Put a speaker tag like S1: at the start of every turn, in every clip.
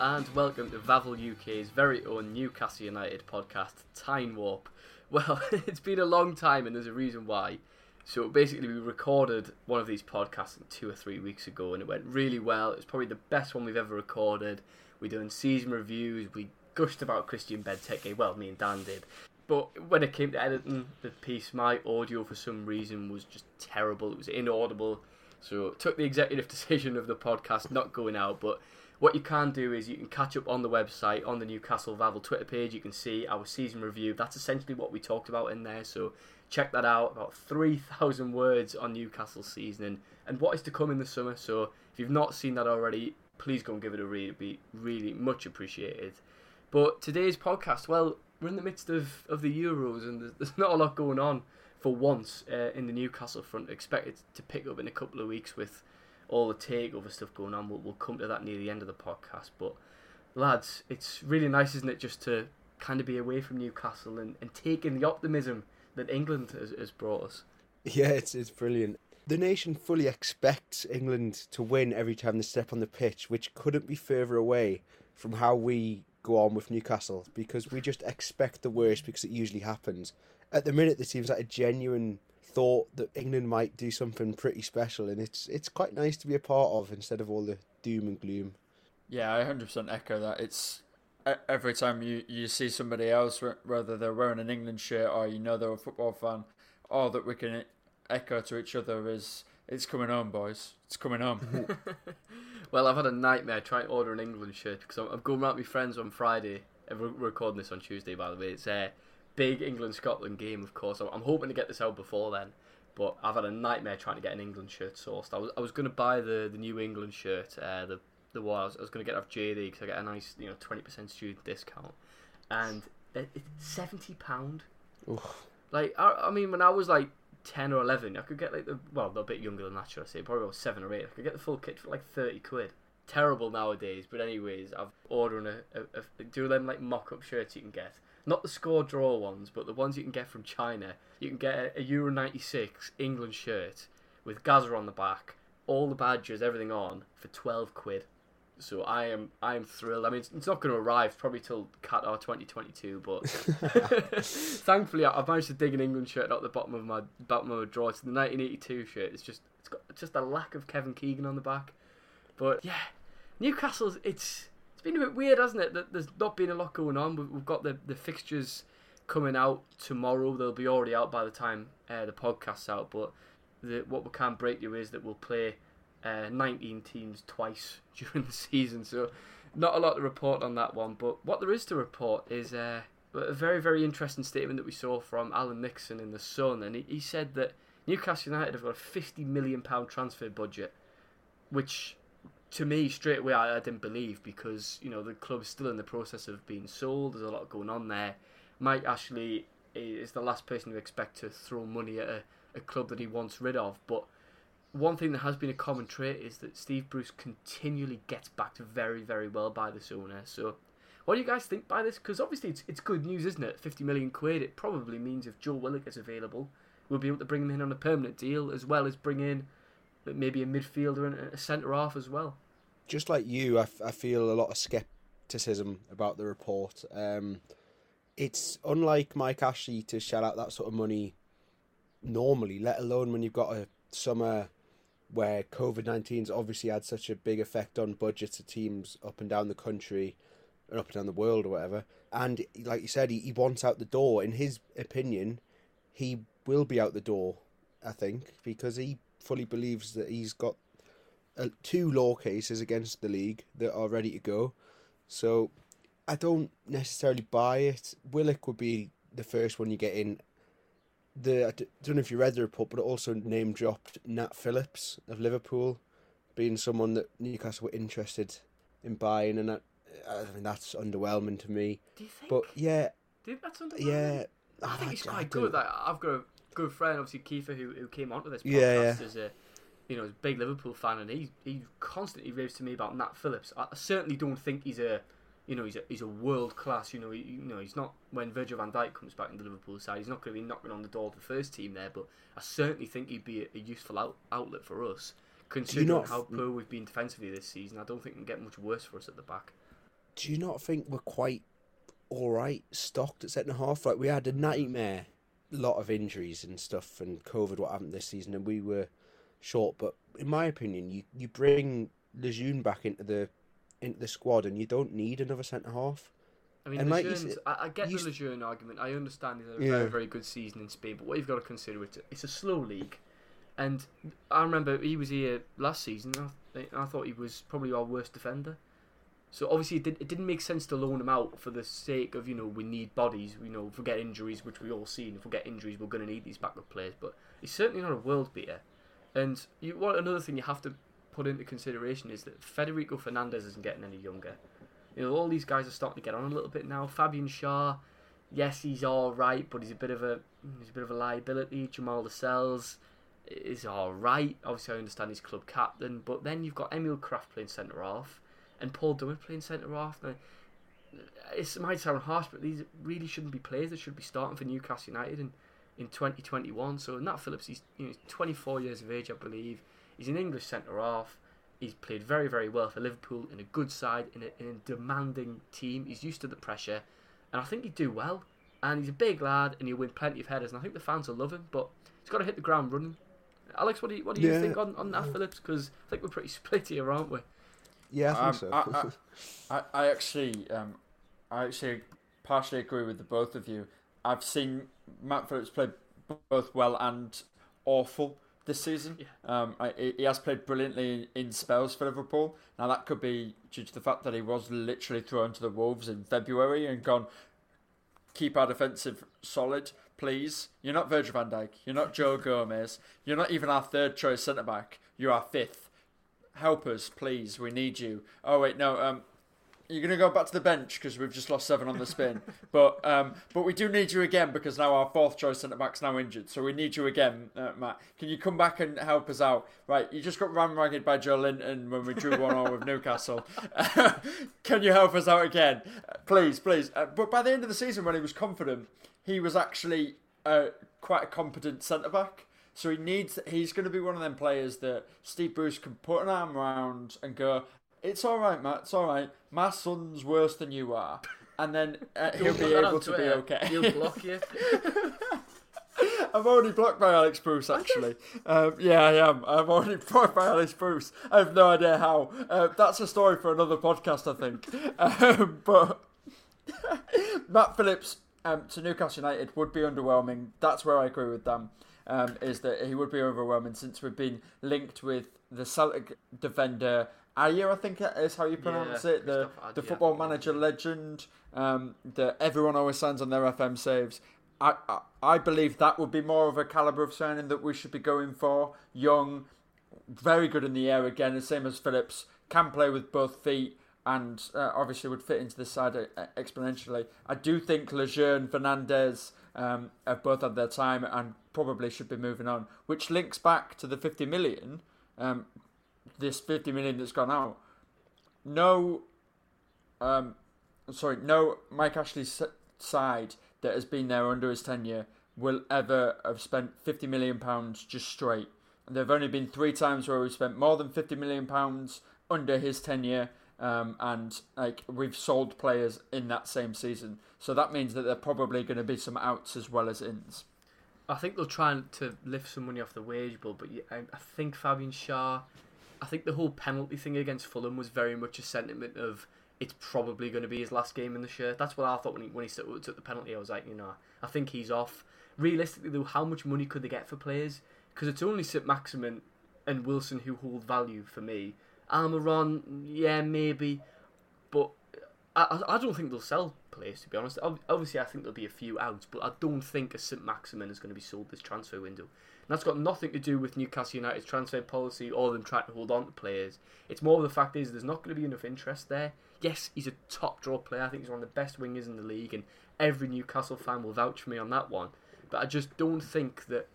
S1: And welcome to Vavel UK's very own Newcastle United podcast, Time Warp. Well, it's been a long time and there's a reason why. So basically, we recorded one of these podcasts two or three weeks ago and it went really well. It was probably the best one we've ever recorded. We done season reviews, we gushed about Christian Benteke, well, me and Dan did. But when it came to editing the piece, my audio for some reason was just terrible. It was inaudible. So took the executive decision of the podcast not going out. But what you can do is you can catch up on the website, on the Newcastle Vavel Twitter page. You can see our season review. That's essentially what we talked about in there. So check that out. About 3,000 words on Newcastle season and, and what is to come in the summer. So if you've not seen that already, please go and give it a read. It'd be really much appreciated. But today's podcast, well, we're in the midst of, of the Euros and there's, there's not a lot going on for once uh, in the Newcastle front. Expected to pick up in a couple of weeks with all the takeover stuff going on. We'll, we'll come to that near the end of the podcast. But lads, it's really nice, isn't it, just to kind of be away from Newcastle and, and take in the optimism that England has, has brought us.
S2: Yeah, it's it's brilliant. The nation fully expects England to win every time they step on the pitch, which couldn't be further away from how we go on with Newcastle because we just expect the worst because it usually happens. At the minute, there seems like a genuine thought that England might do something pretty special, and it's it's quite nice to be a part of instead of all the doom and gloom.
S3: Yeah, I 100% echo that. It's e- every time you, you see somebody else, whether they're wearing an England shirt or you know they're a football fan, all that we can echo to each other is it's coming home, boys. It's coming home.
S1: Well, I've had a nightmare trying to order an England shirt because I'm, I'm going around with my friends on Friday. and We're recording this on Tuesday, by the way. It's a big England Scotland game, of course. I'm, hoping to get this out before then. But I've had a nightmare trying to get an England shirt sourced. I was I was going to buy the, the new England shirt, uh, the the one I was, was going to get off JD because I get a nice you know twenty percent student discount, and it's seventy pound. Like I, I mean, when I was like ten or eleven, I could get like the well, a bit younger than that, should I say? Probably about seven or eight. I could get the full kit for like thirty quid. Terrible nowadays, but anyways, I've ordering a, a, a do them like mock-up shirts you can get. Not the score draw ones, but the ones you can get from China. You can get a, Euro '96 England shirt with Gazza on the back, all the badges, everything on for twelve quid. So I am I am thrilled. I mean, it's, it's not going to arrive probably till Qatar 2022, but thankfully I- I've managed to dig an England shirt out the bottom of my bottom of my drawer. It's the 1982 shirt. It's just it's got just a lack of Kevin Keegan on the back. But yeah, Newcastle's it's it's been a bit weird, hasn't it? That there's not been a lot going on. We've, got the the fixtures coming out tomorrow. They'll be already out by the time uh, the podcast's out. But the, what we can't break you is that we'll play uh, 19 teams twice during the season. So not a lot to report on that one. But what there is to report is uh, a very, very interesting statement that we saw from Alan Nixon in The Sun. And he, he said that Newcastle United have got a £50 million transfer budget, which to me straight away I, I, didn't believe because you know the club's still in the process of being sold. There's a lot going on there. Mike Ashley is the last person to expect to throw money at a, a club that he wants rid of. But one thing that has been a common trait is that Steve Bruce continually gets backed very, very well by this owner. So, what do you guys think by this? Because obviously it's, it's good news, isn't it? 50 million quid. It probably means if Joe Willock is available, we'll be able to bring him in on a permanent deal as well as bring in maybe a midfielder and a centre half as well.
S2: Just like you, I, f- I feel a lot of scepticism about the report. Um, it's unlike Mike Ashley to shell out that sort of money normally, let alone when you've got a summer where COVID 19's obviously had such a big effect on budgets of teams up and down the country and up and down the world or whatever. And like you said, he, he wants out the door. In his opinion, he will be out the door, I think, because he fully believes that he's got uh, two law cases against the league that are ready to go. So I don't necessarily buy it. Willock would be the first one you get in. The I don't know if you read the report, but it also name dropped Nat Phillips of Liverpool, being someone that Newcastle were interested in buying, and that, I mean that's underwhelming to me.
S1: Do you think?
S2: But yeah,
S1: Do you think that's underwhelming?
S2: yeah,
S1: I think he's quite
S2: don't-
S1: good. Like, I've got a good friend, obviously Kiefer, who who came onto this podcast
S2: Yeah, yeah.
S1: as a you know as a big Liverpool fan, and he he constantly raves to me about Nat Phillips. I certainly don't think he's a you know he's a he's a world class. You know he, you know he's not when Virgil Van Dijk comes back in the Liverpool side, he's not going to be knocking on the door of the first team there. But I certainly think he'd be a, a useful out, outlet for us. Considering
S2: not-
S1: how poor we've been defensively this season, I don't think it can get much worse for us at the back.
S2: do you not think we're quite all right stocked at centre half? Like we had a nightmare, lot of injuries and stuff, and COVID what happened this season, and we were short. But in my opinion, you you bring Lejeune back into the into the squad, and you don't need another centre half.
S1: I mean,
S2: And like said-
S1: I, I get the Lejeune argument. I understand he's had a
S2: Yeah.
S1: very, very good season in Spain, but what you've got to consider it's a, it's a slow league, and I remember he was here last season. And I, I thought he was probably our worst defender. So obviously it, did, it didn't make sense to loan him out for the sake of you know we need bodies. You know, if we get injuries, which we all seen, if we get injuries, we're going to need these backup players. But he's certainly not a world beater. And you, what another thing you have to put into consideration is that Federico Fernandez isn't getting any younger. You know, all these guys are starting to get on a little bit now. Fabian Schär, yes, he's all right, but he's a bit of a he's a bit of a liability. Jamal Lascelles is all right. Obviously, I understand he's club captain, but then you've got Emil Krafth playing centre half and Paul Dummett playing centre half. Now, it might sound harsh, but these really shouldn't be players that should be starting for Newcastle United in, in 2021. So Nat Phillips, he's you know, he's 24 years of age, I believe. He's an English centre half. He's played very, very well for Liverpool in a good side, in a, in a demanding team. He's used to the pressure, and I think he'd do well. And he's a big lad, and he'll win plenty of headers. And I think the fans will love him, but he's got to hit the ground running. Alex, what do you what do you
S2: Yeah.
S1: think on, on Nat Phillips? Because I think we're pretty split here, aren't we?
S2: Yeah, I think
S3: Um,
S2: so.
S3: I, I, I actually, um, I actually partially agree with the both of you. I've seen Matt Phillips play both well and awful this season.
S1: Yeah.
S3: Um, I, he- he has played brilliantly in spells for Liverpool. Now that could be due to the fact that he was literally thrown to the wolves in February and gone. Keep our defensive solid, please. You're not Virgil van Dijk. You're not Joe Gomez. You're not even our third choice centre back. You're our fifth help us, please. We need you. Oh wait, no. Um, you're gonna go back to the bench because we've just lost seven on the spin. but um, but we do need you again because now our fourth choice centre back's now injured. So we need you again, uh, Matt. Can you come back and help us out? Right, you just got ram ragged by Joelinton when we drew one all with Newcastle. Can you help us out again, please, please? Uh, but by the end of the season, when he was confident, he was actually uh, quite a competent centre back. So he needs. He's going to be one of them players that Steve Bruce can put an arm around and go, "It's all right, Matt. It's all right. My son's worse than you are," and then uh, he'll be able to be okay.
S1: He'll block you.
S3: I'm already blocked by Alex Bruce, actually. um, yeah, I am. I'm already blocked by Alex Bruce. I have no idea how. Uh, that's a story for another podcast, I think. Um, but Matt Phillips um, to Newcastle United would be underwhelming. That's where I agree with them. Um, is that he would be overwhelming since we've been linked with the Celtic defender Ajer, I think is how you pronounce
S1: Yeah,
S3: it. The the football manager legend um, that everyone always signs on their FM saves. I, I I believe that would be more of a caliber of signing that we should be going for. Young, very good in the air again, the same as Phillips. Can play with both feet and uh, obviously would fit into the side uh, exponentially. I do think Lejeune, Fernandez um, have both had their time and probably should be moving on, which links back to the 50 million. Um, this 50 million that's gone out. No, um, sorry, no Mike Ashley's side that has been there under his tenure will ever have spent 50 million pounds just straight. And There have only been three times where we've spent more than 50 million pounds under his tenure, um, and like we've sold players in that same season. So that means that there are probably going to be some outs as well as ins.
S1: I think they'll try to lift some money off the wage bill, but I, I think Fabian Schär, I think the whole penalty thing against Fulham was very much a sentiment of it's probably going to be his last game in the shirt. That's what I thought when he when he took the penalty. I was like, you know, I think he's off. Realistically, though, how much money could they get for players? Because it's only St Maximin and Wilson who hold value for me. Almiron, yeah, maybe, but I, I I don't think they'll sell players to be honest. Obviously, I think there'll be a few outs, but I don't think a St Maximin is going to be sold this transfer window. And that's got nothing to do with Newcastle United's transfer policy or them trying to hold on to players. It's more the fact is there's not going to be enough interest there. Yes, he's a top draw player. I think he's one of the best wingers in the league, and every Newcastle fan will vouch for me on that one. But I just don't think that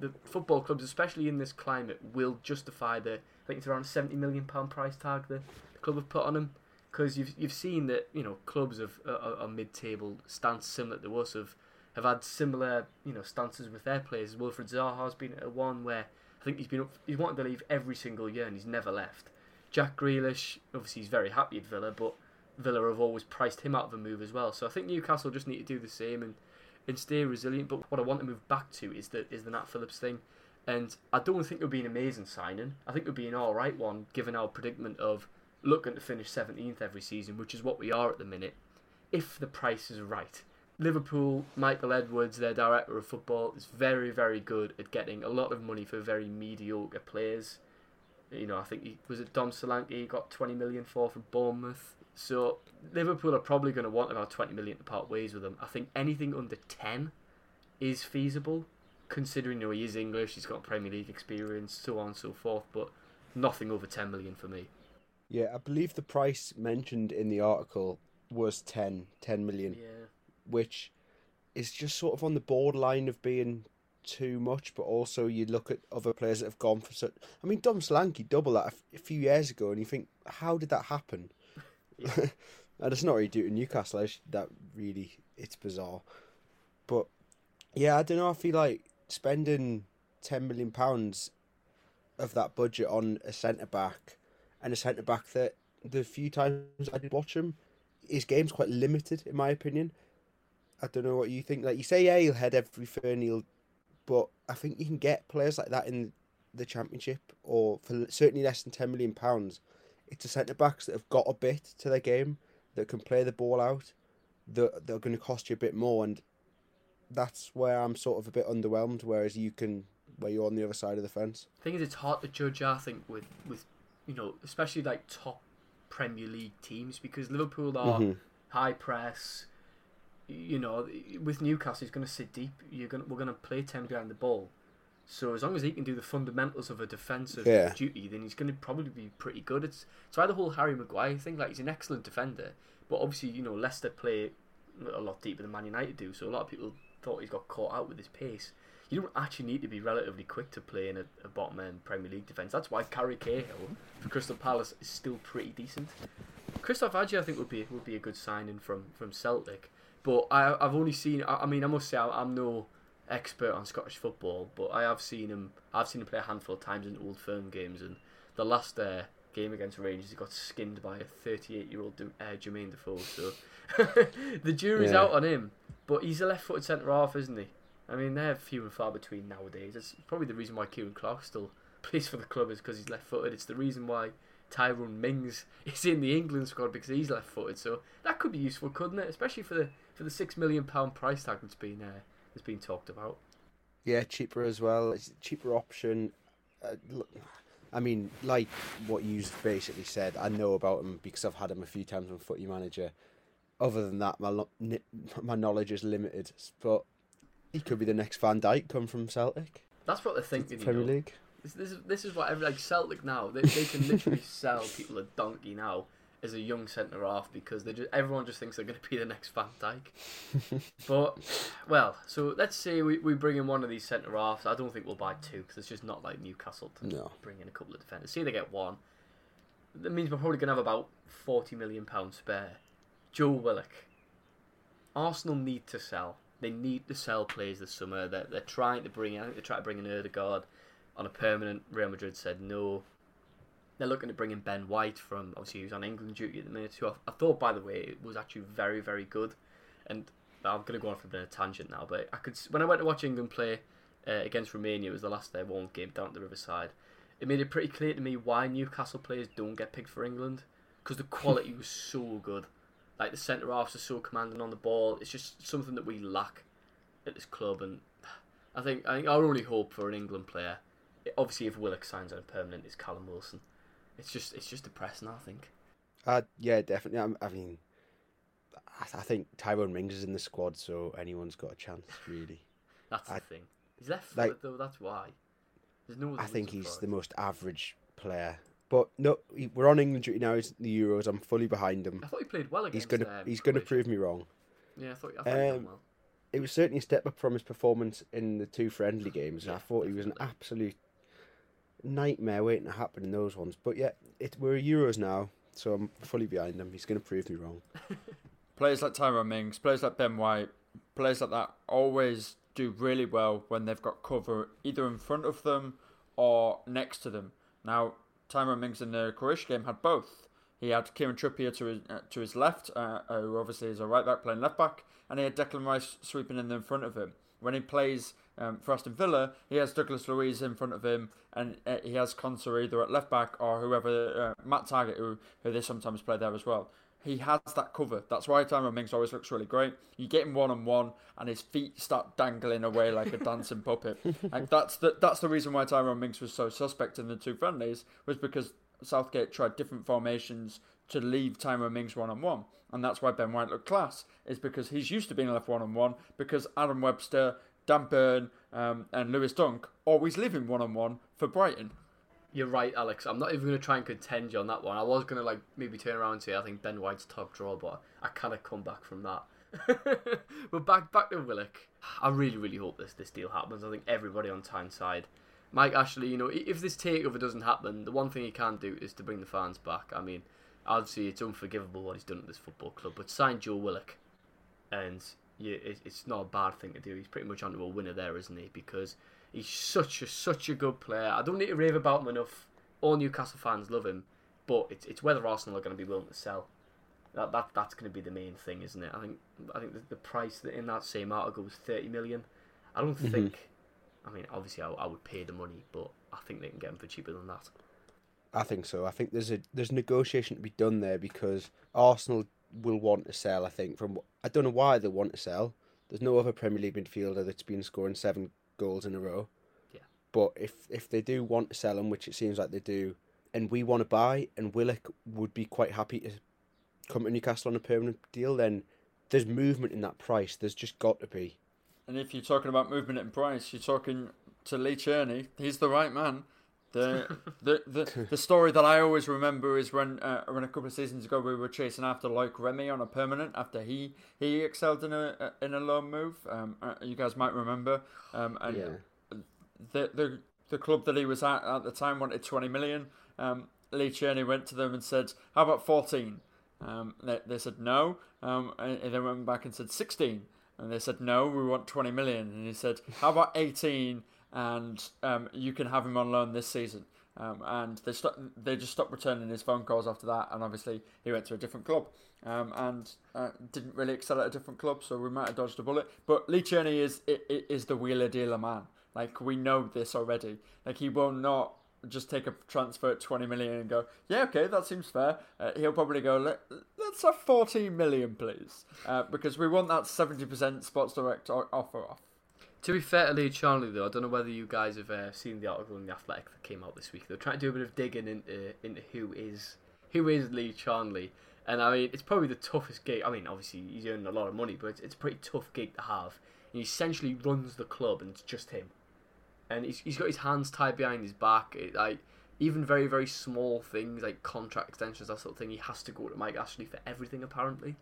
S1: the football clubs, especially in this climate, will justify the I think it's around seventy million pound price tag the club have put on him. Because you've you've seen that you know clubs of uh, uh, a, a mid table stance similar to us have have had similar you know stances with their players. Wilfred Zaha's been at one where I think he's been he's wanted to leave every single year and he's never left. Jack Grealish, obviously he's very happy at Villa, but Villa have always priced him out of a move as well. So I think Newcastle just need to do the same and, and stay resilient. But what I want to move back to is the is the Nat Phillips thing. And I don't think it would be an amazing signing. I think it would be an alright one, given our predicament of looking to finish 17th every season, which is what we are at the minute, if the price is right. Liverpool, Michael Edwards, their director of football, is very, very good at getting a lot of money for very mediocre players. You know, I think he was it Dom Solanke he got 20 million for from Bournemouth. So Liverpool are probably going to want about 20 million to part ways with him. I think anything under 10 is feasible, considering you know he is English, he's got Premier League experience, so on and so forth. But nothing over 10 million for me.
S2: Yeah, I believe the price mentioned in the article was 10, 10 million,
S1: Yeah.
S2: which is just sort of on the borderline of being too much, but also you look at other players that have gone for such. I mean, Dom Solanke doubled that a f- a few years ago, and you think, how did that happen? and it's not really due to Newcastle. I just- That really, it's bizarre. But yeah, I don't know. I feel like spending ten million pounds of that budget on a centre back and a centre back that the few times I did watch him, his game's quite limited in my opinion. I don't know what you think. Like you say, yeah, he'll head every turn, he'll, but I think you can get players like that in the championship, or for certainly less than ten million pounds. It's the centre backs that have got a bit to their game, that can play the ball out, that that are going to cost you a bit more, and that's where I'm sort of a bit underwhelmed. Whereas you can, where you're on the other side of the fence.
S1: thing is, it's hard to judge. I think with with you know, especially like top Premier League teams because Liverpool are
S2: Mhm.
S1: high press. You know, with Newcastle, he's going to sit deep. You're going, we're going to play ten behind the ball. So as long as he can do the fundamentals of a defensive
S2: Yeah.
S1: duty, then he's going to probably be pretty good. It's it's why the whole Harry Maguire thing. Like he's an excellent defender, but obviously you know Leicester play a lot deeper than Man United do. So a lot of people thought he's got caught out with his pace. You don't actually need to be relatively quick to play in a, a bottom end Premier League defence. That's why Gary Cahill for Crystal Palace is still pretty decent. Kristoffer Ajer, I think, would be would be a good signing from from Celtic. But I, I've only seen. I, I mean, I must say, I, I'm no expert on Scottish football, but I have seen him. I've seen him play a handful of times in Old Firm games, and the last uh, game against Rangers, he got skinned by a 38 year old uh, Jermaine Defoe. So the jury's
S2: Yeah.
S1: out on him. But he's a left footed centre half, isn't he? I mean, they're few and far between nowadays. It's probably the reason why Ciaran Clark still plays for the club is because he's left footed. It's the reason why Tyrone Mings is in the England squad because he's left footed. So that could be useful, couldn't it? Especially for the for the six million pound price tag that's been uh, that's been talked about.
S2: Yeah, cheaper as well. It's a cheaper option. Uh, look, I mean, like what you've basically said, I know about him because I've had him a few times on Footy Manager. Other than that, my my knowledge is limited. But he could be the next Van Dijk come from Celtic.
S1: That's what they're thinking.
S2: Premier
S1: you know?
S2: League.
S1: This, this is this is what every, like Celtic now. They, they can literally sell people a donkey now as a young centre half because they just everyone just thinks they're going to be the next Van Dijk. but well, so let's say we, we bring in one of these centre halves. I don't think we'll buy two because it's just not like Newcastle to
S2: No.
S1: bring in a couple of defenders. See, they get one. That means we're probably going to have about forty million pounds spare. Joe Willock. Arsenal need to sell. They need to sell players this summer. They're, they're trying to bring. I think they're trying to bring in Odegaard on a permanent. Real Madrid said no. They're looking to bring in Ben White from obviously he was on England duty at the minute. Who I, I thought, by the way, it was actually very very good. And I'm going to go off a bit of a tangent now, but I could when I went to watch England play uh, against Romania, it was the last they won game down at the Riverside. It made it pretty clear to me why Newcastle players don't get picked for England because the quality was so good. Like the centre halves are so commanding on the ball. It's just something that we lack at this club, and I think I think our only hope for an England player, obviously if Willock signs on a permanent, is Callum Wilson. It's just it's just depressing. I think.
S2: Uh, yeah, definitely. I, I mean, I, I think Tyrone Mings is in the squad, so anyone's got a chance, really.
S1: That's the
S2: I-
S1: thing. He's left footed
S2: like-
S1: though. That's why. There's no.
S2: I think he's the most average player. But no, he- we're on England duty now. It's the Euros. I'm fully behind him.
S1: I thought he played well against.
S2: He's gonna
S1: um,
S2: he's gonna
S1: Croatia.
S2: prove me wrong.
S1: Yeah, I thought, I thought he done
S2: Um,
S1: well.
S2: It was certainly a step up from his performance in the two friendly games.
S1: Yeah,
S2: I thought he was an absolute nightmare waiting to happen in those ones. But yeah, it, we're Euros now, so I'm fully behind him. He's going to prove me wrong.
S3: Players like Tyrone Mings, players like Ben White, players like that always do really well when they've got cover either in front of them or next to them. Now, Tyrone Mings in the Croatia game had both. He had Kieran Trippier to his uh, to his left, uh, who obviously is a right back playing left back, and he had Declan Rice sweeping in in front of him. When he plays um, for Aston Villa, he has Douglas Luiz in front of him, and uh, he has Conser either at left back or whoever uh, Matt Targett, who who they sometimes play there as well. He has that cover. That's why Tyrone Mings always looks really great. You get him one on one, and his feet start dangling away like a dancing puppet. And that's the that's the reason why Tyrone Mings was so suspect in the two friendlies was because Southgate tried different formations to leave Tyrone Mings one on one, and that's why Ben White looked class. Is because he's used to being left one on one because Adam Webster, Dan Burn, um, and Lewis Dunk always leave him one on one for Brighton.
S1: You're right, Alex. I'm not even going to try and contend you on that one. I was going to like maybe turn around and say I think Ben White's top draw, but I kind of come back from that. but back back to Willock. I really really hope this this deal happens. I think everybody on Tyneside, Mike Ashley. You know, if this takeover doesn't happen, the one thing he can do is to bring the fans back. I mean, obviously it's unforgivable what he's done at this football club, but sign Joe Willock, and yeah, it's not a bad thing to do. He's pretty much onto a winner there, isn't he? Because he's such a such a good player. I don't need to rave about him enough. All Newcastle fans love him, but it's it's whether Arsenal are going to be willing to sell. That that that's going to be the main thing, isn't it? I think I think the, the price that in that same article was thirty million. I don't mm-hmm. think. I mean, obviously, I, I would pay the money, but I think they can get him for cheaper than that.
S2: I think so. I think there's a there's negotiation to be done there because Arsenal will want to sell. I think from I don't know why they want to sell. There's no other Premier League midfielder that's been scoring seven goals in a row.
S1: Yeah.
S2: But if if they do want to sell him, which it seems like they do, and we want to buy, and Willock would be quite happy to come to Newcastle on a permanent deal, then there's movement in that price. There's just got to be.
S3: And if you're talking about movement in price, you're talking to Lee Charnley. He's the right man. The the, the, the story that I always remember is when uh, when a couple of seasons ago we were chasing after Loic Remy on a permanent after he he excelled in a in a loan move. Um, uh, you guys might remember. Um, and
S2: Yeah.
S3: the the the club that he was at at the time wanted 20 million. Um, Lee Charnley went to them and said, "How about 14?" Um, they, they said no, um, and, and they went back and said 16, and they said no, we want 20 million. And he said, "How about 18?" And um, you can have him on loan this season. Um, and they sto- they just stopped returning his phone calls after that, and obviously he went to a different club, um, and uh, didn't really excel at a different club, so we might have dodged a bullet. But Lee Charnley is i- i- is the wheeler dealer man. Like we know this already. Like he will not just take a transfer at 20 million and go, yeah, okay, that seems fair. Uh, he'll probably go, Let, us have 14 million, please, uh, because we want that 70% Sports Direct offer off.
S1: To be fair to Lee Charnley, though, I don't know whether you guys have uh, seen the article in the Athletic that came out this week. They're trying to do a bit of digging into into who is who is Lee Charnley, and I mean it's probably the toughest gig. I mean, obviously he's earning a lot of money, but it's, it's a pretty tough gig to have. he essentially runs the club, and it's just him and he's, he's got his hands tied behind his back. It, like even very very small things like contract extensions that sort of thing, he has to go to Mike Ashley for everything apparently.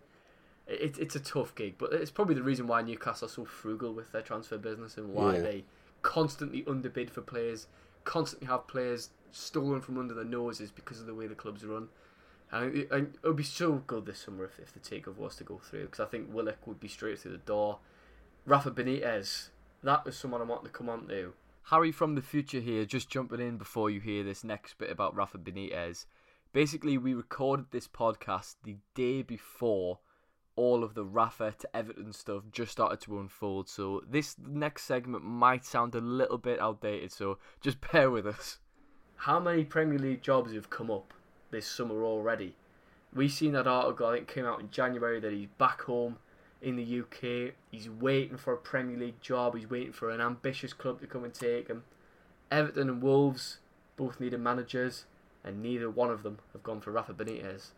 S1: It, it's a tough gig, but it's probably the reason why Newcastle are so frugal with their transfer business and why yeah. they constantly underbid for players, constantly have players stolen from under their noses because of the way the clubs run. And it, and it would be so good this summer if, if the takeover was to go through because I think Willock would be straight through the door. Rafa Benitez, that was someone I wanted to come on to Harry from the future here, just jumping in before you hear this next bit about Rafa Benitez. Basically, we recorded this podcast the day before all of the Rafa to Everton stuff just started to unfold. So this next segment might sound a little bit outdated, so just bear with us. How many Premier League jobs have come up this summer already? We've seen that article I think came out in January that he's back home in the UK. He's waiting for a Premier League job. He's waiting for an ambitious club to come and take him. Everton and Wolves both needed managers, and neither one of them have gone for Rafa Benitez.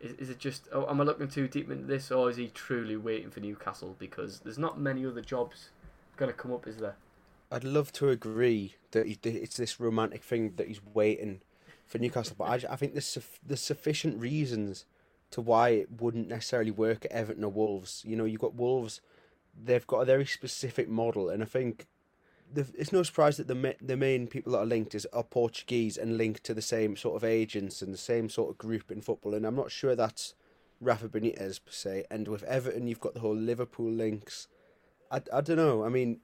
S1: Is, is it just, oh, am I looking too deep into this, or is he truly waiting for Newcastle? Because there's not many other jobs going to come up, is there?
S2: I'd love to agree that it's this romantic thing that he's waiting for Newcastle, but I, I think there's, there's sufficient reasons to why it wouldn't necessarily work at Everton or Wolves. You know, you've got Wolves; they've got a very specific model, and I think the, it's no surprise that the the main people that are linked is are Portuguese and linked to the same sort of agents and the same sort of group in football. And I'm not sure that's Rafa Benitez per se. And with Everton, you've got the whole Liverpool links. I, I don't know. I mean,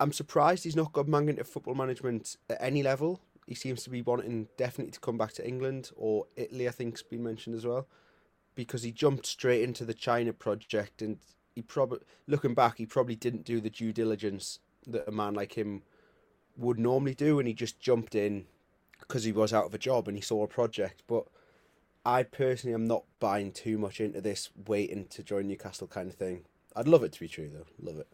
S2: I'm surprised he's not got man into football management at any level. He seems to be wanting definitely to come back to England or Italy. I think's been mentioned as well because he jumped straight into the China project, and he probably, looking back, he probably didn't do the due diligence that a man like him would normally do, and he just jumped in because he was out of a job and he saw a project. But I personally am not buying too much into this waiting to join Newcastle kind of thing. I'd love it to be true though. Love it.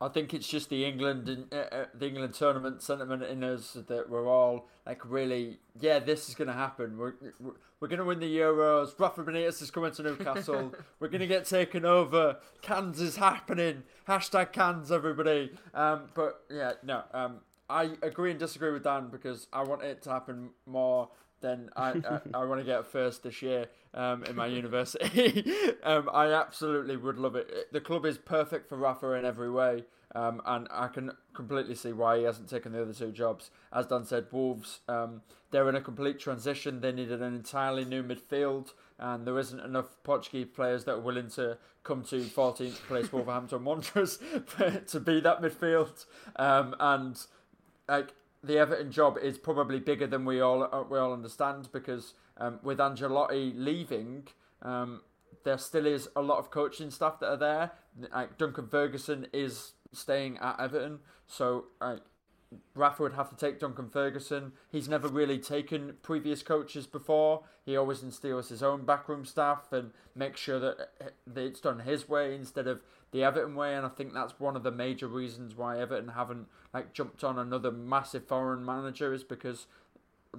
S3: I think it's just the England and uh, uh, the England tournament sentiment in us that we're all like really, yeah, this is going to happen. We're we're, we're going to win the Euros. Rafa Benitez is coming to Newcastle. we're going to get taken over. Cans is happening. Hashtag cans, everybody. Um, but yeah, no. Um, I agree and disagree with Dan because I want it to happen more than I, I, I want to get first this year um, in my university. um, I absolutely would love it. The club is perfect for Rafa in every way, um, and I can completely see why he hasn't taken the other two jobs. As Dan said, Wolves, um, they're in a complete transition. They needed an entirely new midfield, and there isn't enough Portuguese players that are willing to come to 14th place Wolverhampton Wanderers to be that midfield. Um, and like the Everton job is probably bigger than we all uh, we all understand because um, with Ancelotti leaving, um, there still is a lot of coaching staff that are there. Like Duncan Ferguson is staying at Everton, so like Rafa would have to take Duncan Ferguson. He's never really taken previous coaches before. He always instills his own backroom staff and makes sure that it's done his way instead of the Everton way. And I think that's one of the major reasons why Everton haven't like jumped on another massive foreign manager is because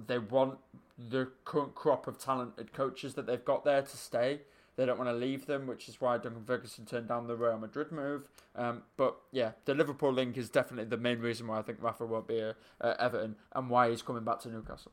S3: they want the current crop of talented coaches that they've got there to stay. They don't want to leave them, which is why Duncan Ferguson turned down the Real Madrid move. Um, but yeah, the Liverpool link is definitely the main reason why I think Rafa won't be at Everton and why he's coming back to Newcastle.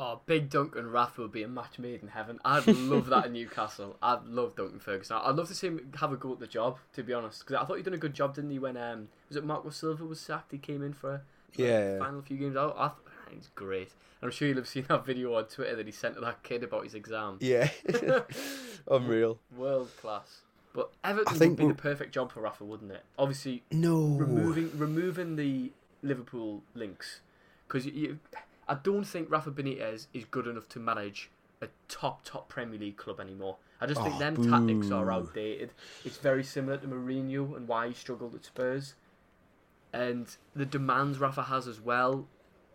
S1: Oh, big Duncan Rafa would be a match made in heaven. I'd love that in Newcastle. I'd love Duncan Ferguson. I'd love to see him have a go at the job, to be honest. Because I thought he'd done a good job, didn't he? When um, was it Marco Silva was sacked? He came in for, for
S2: yeah
S1: final few games. I, I, he's great. I'm sure you'll have seen that video on Twitter that he sent to that kid about his exam.
S2: Yeah, unreal,
S1: world class. But Everton I think would be the perfect job for Rafa, wouldn't it? Obviously,
S2: no
S1: removing removing the Liverpool links because you, I don't think Rafa Benitez is good enough to manage a top top Premier League club anymore. I just oh, think them boo. tactics are outdated. It's very similar to Mourinho and why he struggled at Spurs, and the demands Rafa has as well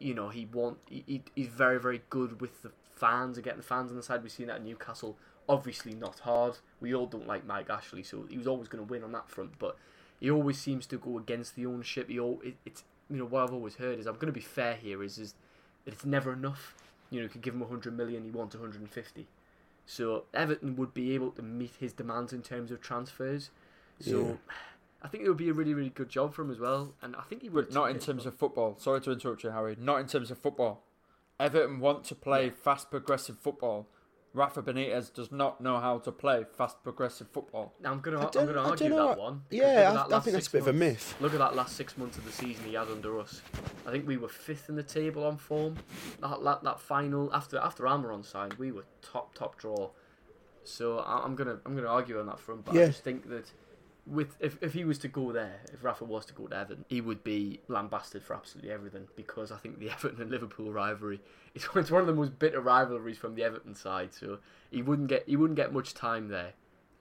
S1: you know, he want he, he- he's very very good with the fans and getting the fans on the side. We've seen that at Newcastle. Obviously not hard. We all don't like Mike Ashley, so he was always going to win on that front. But he always seems to go against the ownership. He all it, it's you know what I've always heard is I'm going to be fair here is is it's never enough. You know, you could give him 100 million, he wants 150. So Everton would be able to meet his demands in terms of transfers. So
S2: Yeah.
S1: I think it would be a really, really good job for him as well. And I think he would.
S3: But not in terms of football. Sorry to interrupt you, Harry. Not in terms of football. Everton want to play
S1: Yeah.
S3: fast, progressive football. Rafa Benitez does not know how to play fast, progressive football.
S1: Now, I'm gonna,
S2: I
S1: I'm gonna argue
S2: don't
S1: that one.
S2: Yeah, I-
S1: that
S2: I think that's a bit of a myth.
S1: Look at that last six months of the season he had under us. I think we were fifth in the table on form. That that, that final after after Almiron signed, we were top top draw. So I- I'm gonna I'm gonna argue on that front, but I just think that with if, if he was to go there, if Rafa was to go to Everton, he would be lambasted for absolutely everything because I think the Everton and Liverpool rivalry is it's one of the most bitter rivalries from the Everton side. So he wouldn't get he wouldn't get much time there.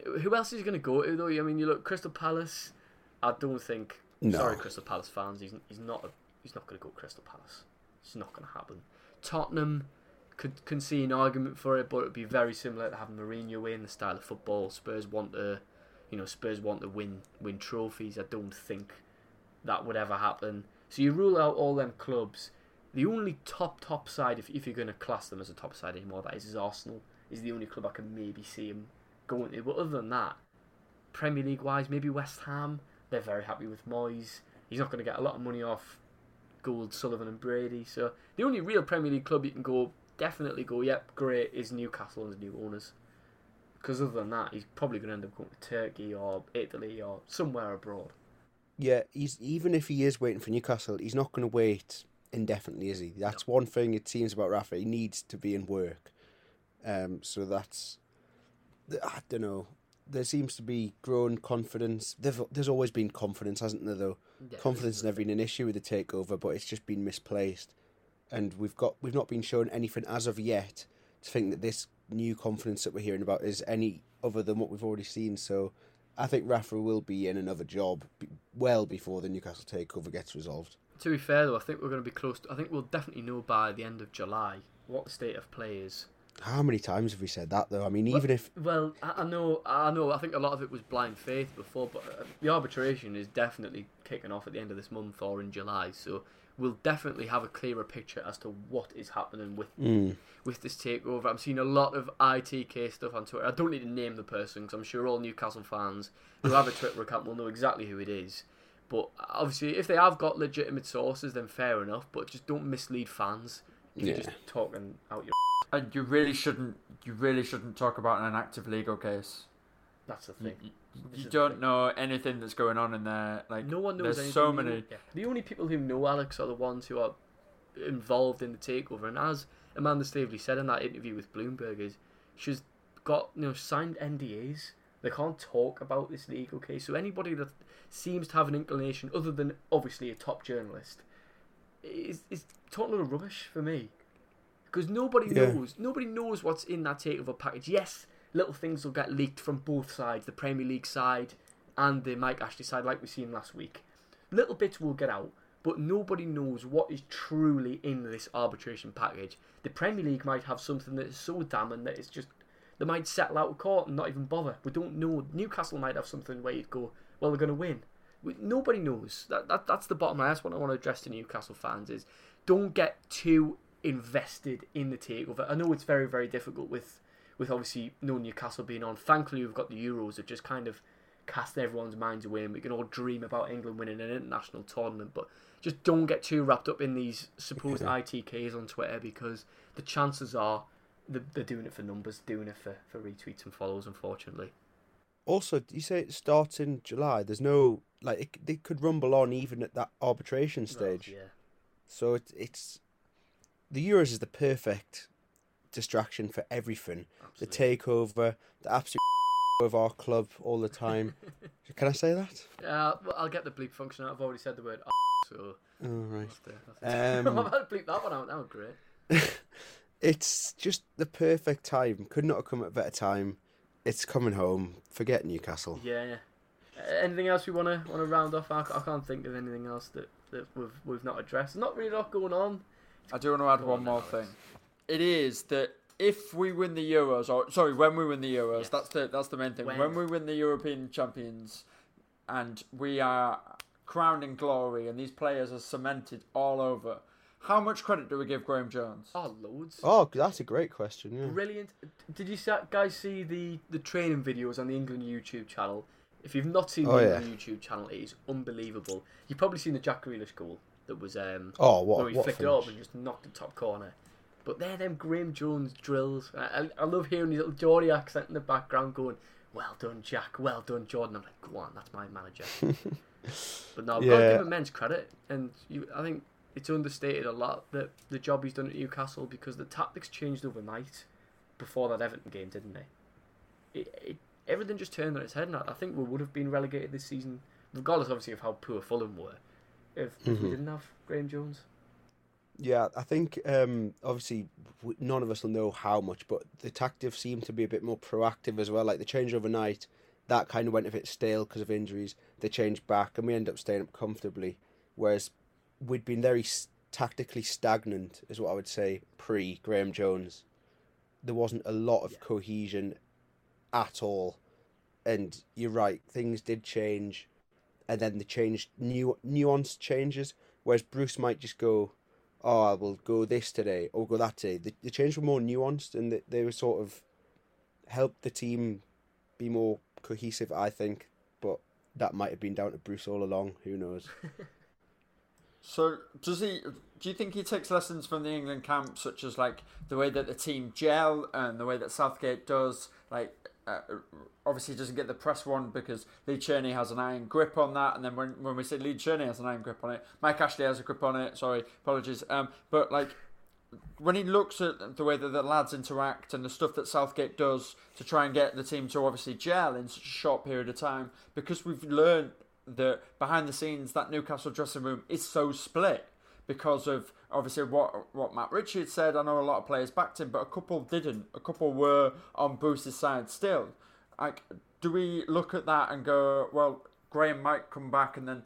S1: Who else is he going to go to though? I mean, you look Crystal Palace. I don't think.
S2: No.
S1: Sorry, Crystal Palace fans. He's he's not a, he's not going to go to Crystal Palace. It's not going to happen. Tottenham could can see an argument for it, but it'd be very similar to having Mourinho in the style of football. Spurs want to, you know, Spurs want to win win trophies. I don't think that would ever happen. So you rule out all them clubs. The only top top side, if if you're going to class them as a top side anymore, that is, is Arsenal. Is the only club I can maybe see him going to. But other than that, Premier League wise, maybe West Ham. They're very happy with Moyes. He's not going to get a lot of money off Gold, Sullivan, and Brady. So the only real Premier League club you can go, definitely go, yep, great, is Newcastle and the new owners. Because other than that, he's probably going to end up going to Turkey or Italy or somewhere abroad.
S2: Yeah, he's even if he is waiting for Newcastle, he's not going to wait indefinitely, is he? That's one thing it seems about Rafa. He needs to be in work. Um, so that's I don't know. There seems to be growing confidence. There've, there's always been confidence, hasn't there? Though
S1: Yeah,
S2: confidence has never been an issue with the takeover, but it's just been misplaced, and we've got we've not been shown anything as of yet to think that this new confidence that we're hearing about is any other than what we've already seen. So I think Rafa will be in another job well before the Newcastle takeover gets resolved.
S1: To be fair, though, I think we're going to be close. To, I think we'll definitely know by the end of July what the state of play is.
S2: How many times have we said that though? I mean, even if
S1: Well, I, I know, I know. I think a lot of it was blind faith before, but uh, the arbitration is definitely kicking off at the end of this month or in July. So we'll definitely have a clearer picture as to what is happening with
S2: Mm.
S1: with this takeover. I'm seeing a lot of ITK stuff on Twitter. I don't need to name the person because I'm sure all Newcastle fans who have a Twitter account will know exactly who it is. But obviously, if they have got legitimate sources, then fair enough. But just don't mislead fans. If you're
S2: Yeah.
S1: just talking out your.
S3: And you really shouldn't. You really shouldn't talk about an active legal case.
S1: That's the
S3: mm,
S1: thing.
S3: you-
S1: This
S3: you don't
S1: thing.
S3: know anything that's going on in there. Like
S1: No one knows
S3: There's
S1: anything.
S3: so
S1: The
S3: many.
S1: only- yeah. The only people who know Alex are the ones who are involved in the takeover. And as Amanda Staveley said in that interview with Bloomberg, is she's got you know signed NDAs. They can't talk about this legal case. So anybody that seems to have an inclination, other than obviously a top journalist, is is talking a lot of rubbish for me. Because nobody
S2: Yeah.
S1: knows. Nobody knows what's in that takeover package. Yes, little things will get leaked from both sides, the Premier League side and the Mike Ashley side, like we seen last week. Little bits will get out, but nobody knows what is truly in this arbitration package. The Premier League might have something that is so damning that it's just they might settle out of court and not even bother. We don't know. Newcastle might have something where you'd go, well, they're going to win. We, nobody knows. That, that that's the bottom line. That's what I want to address to Newcastle fans is don't get too invested in the takeover. I know it's very very difficult with with obviously no Newcastle being on. Thankfully, we've got the Euros that just kind of cast everyone's minds away, and we can all dream about England winning an international tournament. But just don't get too wrapped up in these supposed ITKs on Twitter because the chances are they're, they're doing it for numbers, doing it for, for retweets and follows. Unfortunately,
S2: also you say it starts in July. There's no like it, they could rumble on even at that arbitration stage.
S1: Yeah.
S2: So it, it's the Euros is the perfect distraction for everything. The takeover, the absolute of our club all the time. Can I say that?
S1: Uh, well, I'll get the bleep function out. I've already said the word so.
S2: Oh, right.
S1: I'll have to-
S2: Um,
S1: I'll have to bleep that one out. That was great.
S2: It's just the perfect time. Could not have come at a better time. It's coming home. Forget Newcastle.
S1: Yeah. yeah. Uh, anything else we want to want to round off? I, I can't think of anything else that, that we've we've not addressed. Not really a lot going on
S3: I do want to add one
S1: on,
S3: more
S1: Alex.
S3: thing. It is that if we win the Euros, or sorry, when we win the Euros,
S1: Yes.
S3: that's the that's the main thing.
S1: When.
S3: When. we win the European champions, and we are crowned in glory, and these players are cemented all over. How much credit do we give Graham Jones?
S1: Oh, loads.
S2: Oh, that's a great question. Yeah.
S1: Brilliant. Did you guys see the, the training videos on the England YouTube channel? If you've not seen the
S2: Oh, yeah.
S1: England YouTube channel, it is unbelievable. You've probably seen the Jack Grealish goal that was um,
S2: Oh, what-
S1: where he
S2: what
S1: flicked it up and just knocked the top corner. But they're them Graeme Jones drills. I, I, I love hearing his little Geordie accent in the background going, "Well done, Jack. Well done, Jordan." I'm like, "Go on, that's my manager." but no, I've got to give him immense credit, and you, I think it's understated a lot that the job he's done at Newcastle because the tactics changed overnight before that Everton game, didn't they? It, it, everything just turned on its head, and I I think we would have been relegated this season, regardless obviously of how poor Fulham were, if, if
S2: Mm-hmm.
S1: we didn't have Graeme Jones.
S2: Yeah, I think um, obviously none of us will know how much, but the tactics seem to be a bit more proactive as well. Like the change overnight, that kind of went a bit stale because of injuries. They changed back, and we ended up staying up comfortably. Whereas we'd been very s- tactically stagnant, is what I would say, pre Graeme Jones. There wasn't a lot of cohesion at all, and you're right, things did change, and then they changed new nuanced changes. Whereas Bruce might just go, oh, I will go this today or go that day. The, the changes were more nuanced and they, they were sort of helped the team be more cohesive, I think. But that might have been down to Bruce all along. Who knows?
S3: So does he? Do you think he takes lessons from the England camp, such as like the way that the team gel and the way that Southgate does? Like, uh, obviously, he doesn't get the press one because Lee Charnley has an iron grip on that. And then when when we say Lee Charnley has an iron grip on it, Mike Ashley has a grip on it. Sorry, apologies. Um, but like when he looks at the way that the lads interact and the stuff that Southgate does to try and get the team to obviously gel in such a short period of time, because we've learned that behind the scenes that Newcastle dressing room is so split because of obviously what what Matt Ritchie said. I know a lot of players backed him, but a couple didn't. A couple were on Bruce's side still. Like, do we look at that and go, well, Graeme might come back and then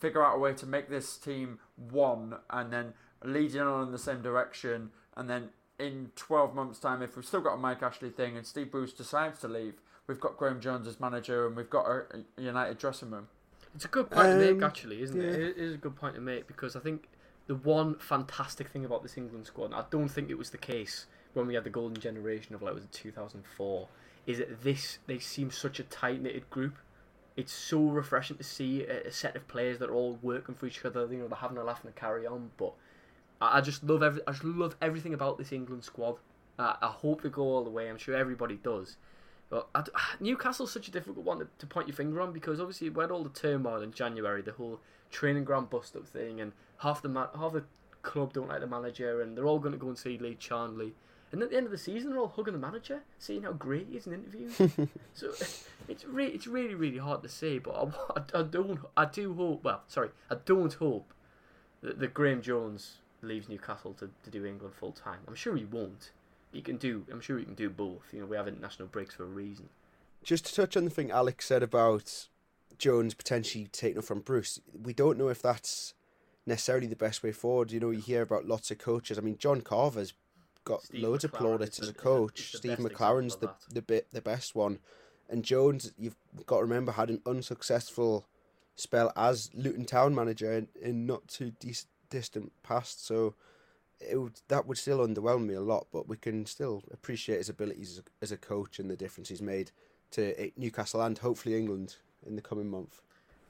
S3: figure out a way to make this team one and then leading on in the same direction and then in 12 months time if we've still got a Mike Ashley thing and Steve Bruce decides to leave we've got Graeme Jones as manager and we've got a United dressing room
S1: It's a good point to
S2: Um,
S1: make, actually, isn't it? It is a good point to make because I think the one fantastic thing about this England squad, and I don't think it was the case when we had the golden generation of like was it 2004, is that this they seem such a tight knitted group. It's so refreshing to see a, a set of players that are all working for each other. You know, they're having a laugh and a carry on. But I, I just love every, I just love everything about this England squad. I, I hope they go all the way. I'm sure everybody does. But I d Newcastle's such a difficult one to, to point your finger on because obviously we had all the turmoil in January, the whole training ground bust up thing, and half the half the club don't like the manager, and they're all going to go and see Lee Charnley. And at the end of the season, they're all hugging the manager, saying how great he is in interviews. so it's re- it's really really hard to say, but I, I don't I do hope. Well, sorry, I don't hope that, that Graeme Jones leaves Newcastle to, to do England full time. I'm sure he won't. He can do. I'm sure you can do both. You know, we have international breaks for a reason.
S2: Just to touch on the thing Alex said about Jones potentially taking up from Bruce, we don't know if that's necessarily the best way forward. You know, you hear about lots of coaches. I mean, John Carver's got
S1: Steve
S2: loads of plaudits as a coach. Steve
S1: McClaren's
S2: the the bit the best one, and Jones, you've got to remember, had an unsuccessful spell as Luton Town manager in, in not too dis- distant past. So. It would, that would still underwhelm me a lot, but we can still appreciate his abilities as a, coach and the difference he's made to eh, Newcastle and hopefully England in the coming month.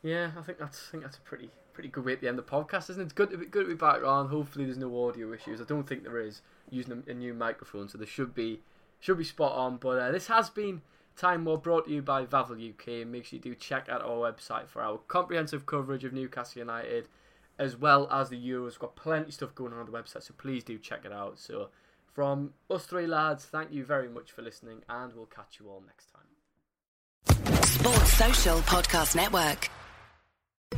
S1: Yeah, I think that's I think that's a pretty pretty good way at the end of the podcast, isn't it? It's good to be good to be back on. Hopefully, there's no audio issues. I don't think there is using a, a new microphone, so there should be should be spot on. But uh, this has been Time War brought to you by Vavel UK. Make sure you do check out our website for our comprehensive coverage of Newcastle United, as well as the Euros. Got plenty of stuff going on on the website, so please do check it out. So, from us three lads, thank you very much for listening, and we'll catch you all next time.
S4: Sports Social Podcast Network.